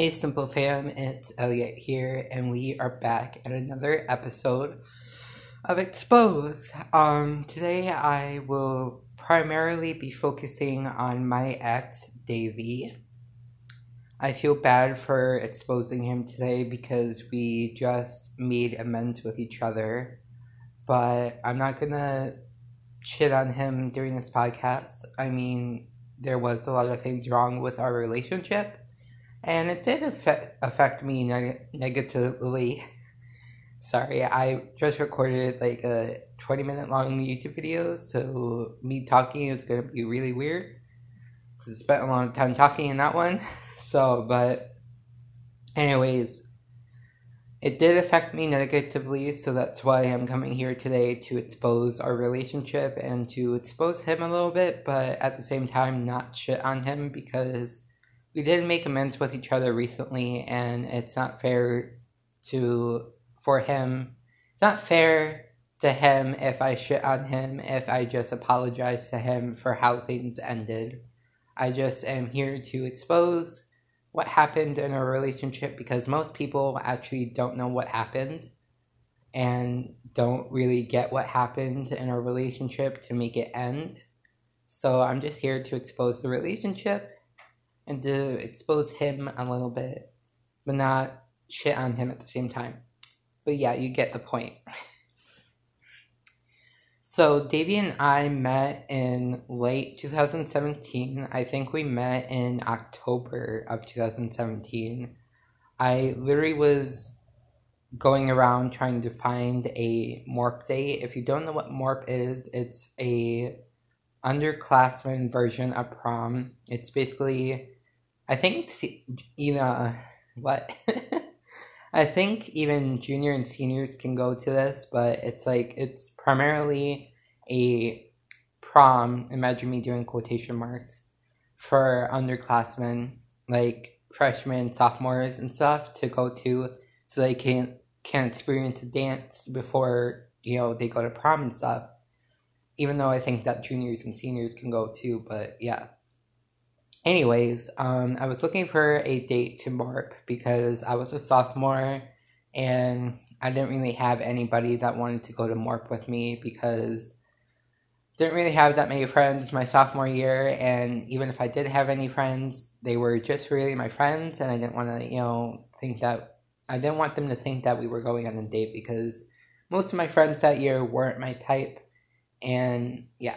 Hey, Simple Fam, it's Elliot here, and we are back at another episode of Expose. Um, today I will primarily be focusing on my ex, Davie. I feel bad for exposing him today because we just made amends with each other, but I'm not gonna shit on him during this podcast. I mean, there was a lot of things wrong with our relationship and it did affect, affect me neg- negatively. Sorry, I just recorded like a 20 minute long YouTube video, so me talking is gonna be really weird. I spent a lot of time talking in that one. So, but, anyways, it did affect me negatively, so that's why I'm coming here today to expose our relationship and to expose him a little bit, but at the same time, not shit on him because we did make amends with each other recently, and it's not fair to for him. It's not fair to him if I shit on him if I just apologize to him for how things ended. I just am here to expose what happened in our relationship because most people actually don't know what happened and don't really get what happened in our relationship to make it end. So I'm just here to expose the relationship and to expose him a little bit, but not shit on him at the same time. But yeah, you get the point. so Davie and I met in late 2017. I think we met in October of 2017. I literally was going around trying to find a MORP date. If you don't know what MORP is, it's a underclassmen version of prom. It's basically I think even uh, what I think even junior and seniors can go to this, but it's like it's primarily a prom. Imagine me doing quotation marks for underclassmen, like freshmen, sophomores, and stuff to go to, so they can can experience a dance before you know they go to prom and stuff. Even though I think that juniors and seniors can go too, but yeah anyways, um, I was looking for a date to MORP because I was a sophomore and I didn't really have anybody that wanted to go to MORP with me because didn't really have that many friends my sophomore year. And even if I did have any friends, they were just really my friends. And I didn't want to, you know, think that I didn't want them to think that we were going on a date because most of my friends that year weren't my type. And yeah.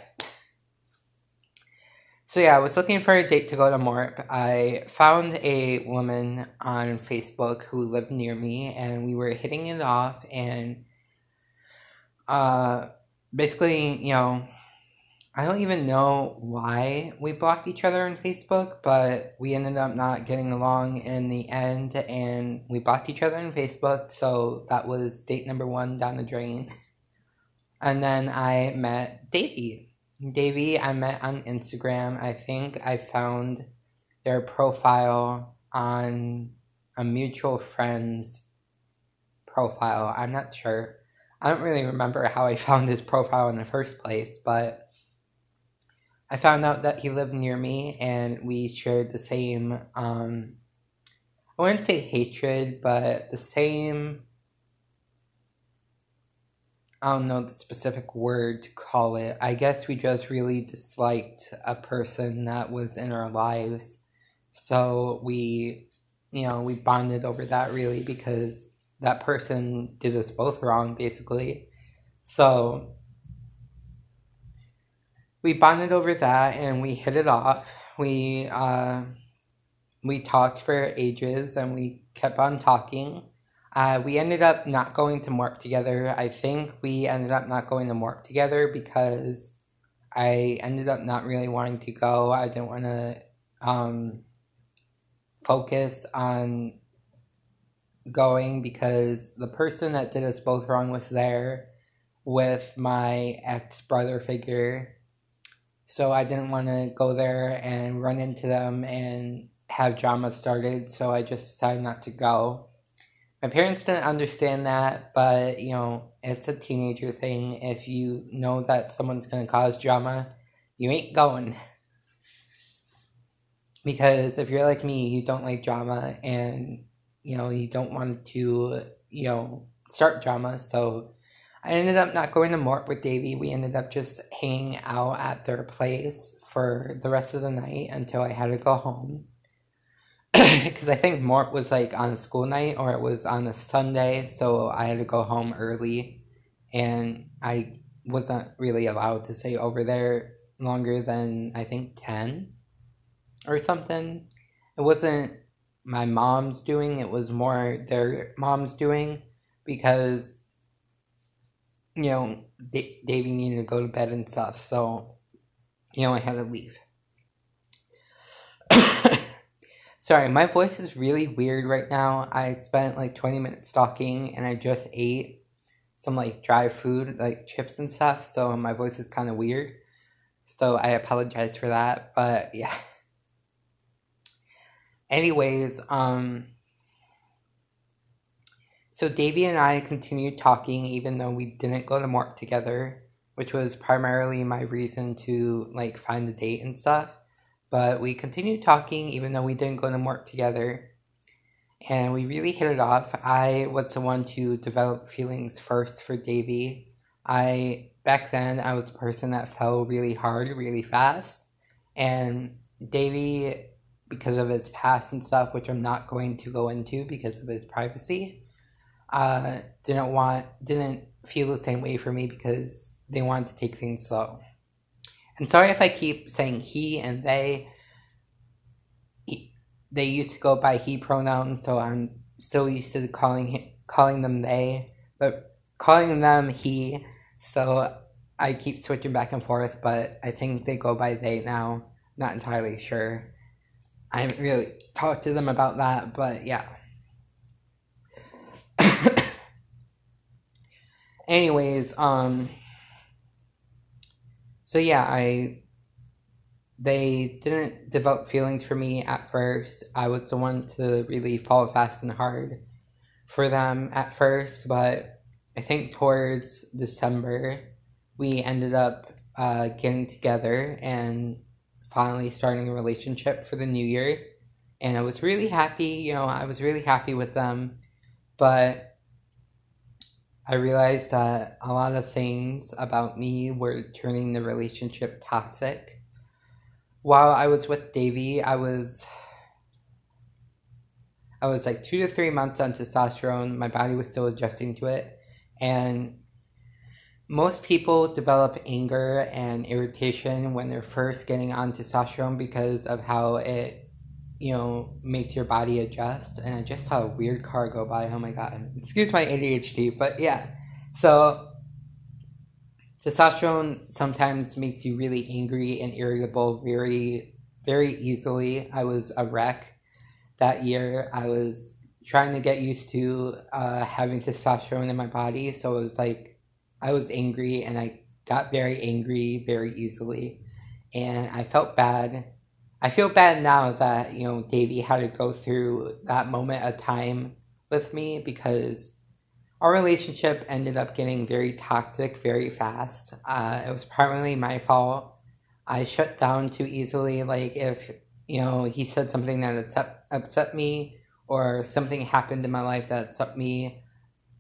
So yeah, I was looking for a date to go to MORP. I found a woman on Facebook who lived near me, and we were hitting it off. And uh, basically, you know, I don't even know why we blocked each other on Facebook, but we ended up not getting along in the end, and we blocked each other on Facebook. So that was date number one down the drain. and then I met Davie Davie, I met on Instagram. I think I found their profile on a mutual friend's profile. I'm not sure. I don't really remember how I found his profile in the first place, but I found out that he lived near me and we shared the same, um, I wouldn't say hatred, but the same I don't know the specific word to call it. I guess we just really disliked a person that was in our lives. So we, you know, we bonded over that really because that person did us both wrong, basically. So we bonded over that and we hit it off. We, uh, we talked for ages and we kept on talking uh, we ended up not going to MORP together. I think we ended up not going to MORP together because I ended up not really wanting to go. I didn't want to um, focus on going because the person that did us both wrong was there with my ex brother figure. So I didn't want to go there and run into them and have drama started. So I just decided not to go. My parents didn't understand that, but you know, it's a teenager thing. If you know that someone's gonna cause drama, you ain't going. because if you're like me, you don't like drama and you know you don't want to you know start drama. So I ended up not going to MORP with Davie. We ended up just hanging out at their place for the rest of the night until I had to go home. Because I think MORP was like on a school night or it was on a Sunday, so I had to go home early. And I wasn't really allowed to stay over there longer than I think 10 or something. It wasn't my mom's doing, it was more their mom's doing because you know, D- Davie needed to go to bed and stuff, so, you know, I had to leave. Sorry, my voice is really weird right now. I spent like 20 minutes talking and I just ate some like dry food, like chips and stuff, so my voice is kind of weird. So I apologize for that, but yeah. Anyways, um, so Davie and I continued talking even though we didn't go to MORP together, which was primarily my reason to like find the date and stuff. But we continued talking even though we didn't go to MORP together. And we really hit it off. I was the one to develop feelings first for Davie. I back then I was the person that fell really hard, really fast. And Davie, because of his past and stuff, which I'm not going to go into because of his privacy, uh, didn't want didn't feel the same way for me because they wanted to take things slow. And sorry if I keep saying he and they. He, they used to go by he pronouns, so I'm still used to calling calling them they, but calling them he. So I keep switching back and forth, but I think they go by they now. Not entirely sure. I haven't really talked to them about that, but yeah. anyways, um so yeah, I they didn't develop feelings for me at first. I was the one to really fall fast and hard for them at first, but I think towards December we ended up uh, getting together and finally starting a relationship for the new year. And I was really happy, you know, I was really happy with them. But I realized that a lot of things about me were turning the relationship toxic. While I was with Davie, I was I was like two to three months on testosterone. My body was still adjusting to it. And most people develop anger and irritation when they're first getting on testosterone because of how it you know, makes your body adjust. And I just saw a weird car go by. Oh my god. Excuse my ADHD, but yeah. So testosterone sometimes makes you really angry and irritable very very easily. I was a wreck that year. I was trying to get used to uh, having testosterone in my body, so it was like I was angry and I got very angry very easily, and I felt bad I feel bad now that, you know, Davie had to go through that moment of time with me because our relationship ended up getting very toxic very fast. Uh, it was primarily my fault. I shut down too easily. Like, if, you know, he said something that upset, upset me or something happened in my life that upset me,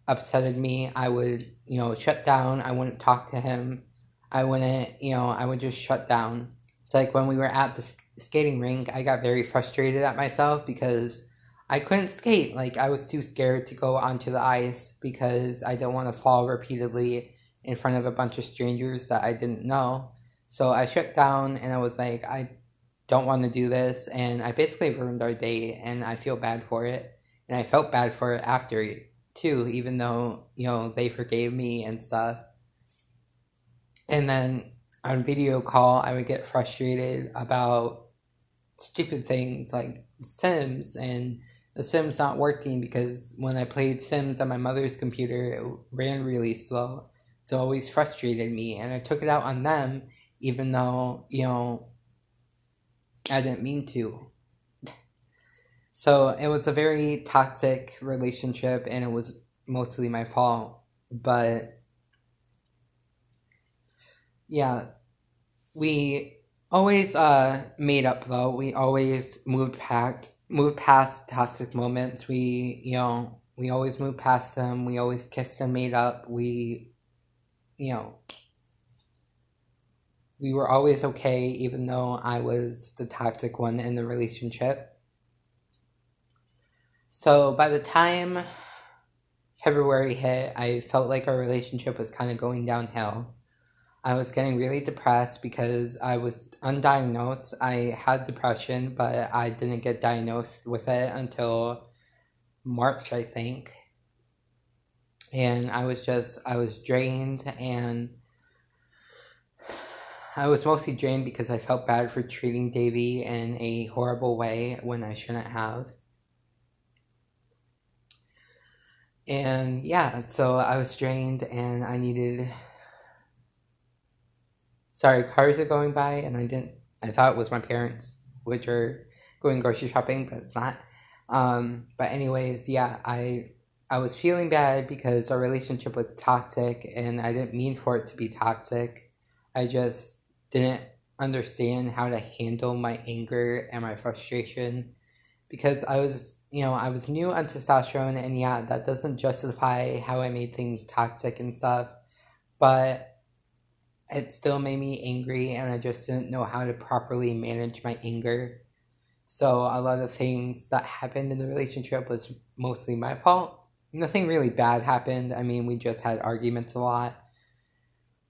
upsetted me, I would, you know, shut down. I wouldn't talk to him. I wouldn't, you know, I would just shut down. Like when we were at the skating rink, I got very frustrated at myself because I couldn't skate. Like, I was too scared to go onto the ice because I didn't want to fall repeatedly in front of a bunch of strangers that I didn't know. So I shut down and I was like, I don't want to do this. And I basically ruined our date and I feel bad for it. And I felt bad for it after too, even though, you know, they forgave me and stuff. And then on video call, I would get frustrated about stupid things like Sims and the Sims not working because when I played Sims on my mother's computer, it ran really slow. So it always frustrated me, and I took it out on them, even though, you know, I didn't mean to. So it was a very toxic relationship, and it was mostly my fault. But yeah, we always uh made up though. We always moved past moved past toxic moments. We you know we always moved past them. We always kissed and made up. We you know we were always okay, even though I was the toxic one in the relationship. So by the time February hit, I felt like our relationship was kind of going downhill. I was getting really depressed because I was undiagnosed. I had depression, but I didn't get diagnosed with it until March, I think. And I was just, I was drained and I was mostly drained because I felt bad for treating Davie in a horrible way when I shouldn't have. And yeah, so I was drained and I needed. Sorry, cars are going by and I didn't. I thought it was my parents, which are going grocery shopping, but it's not. Um, but anyways, yeah, I I was feeling bad because our relationship was toxic and I didn't mean for it to be toxic. I just didn't understand how to handle my anger and my frustration because I was, you know, I was new on testosterone, and yeah, that doesn't justify how I made things toxic and stuff, but it still made me angry, and I just didn't know how to properly manage my anger. So a lot of things that happened in the relationship was mostly my fault. Nothing really bad happened. I mean, we just had arguments a lot,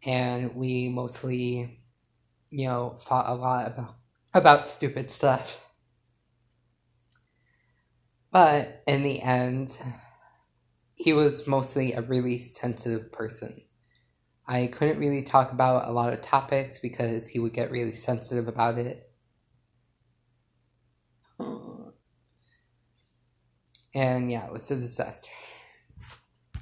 and we mostly you know, fought a lot about about stupid stuff. But in the end, he was mostly a really sensitive person. I couldn't really talk about a lot of topics because he would get really sensitive about it. And yeah, it was a disaster.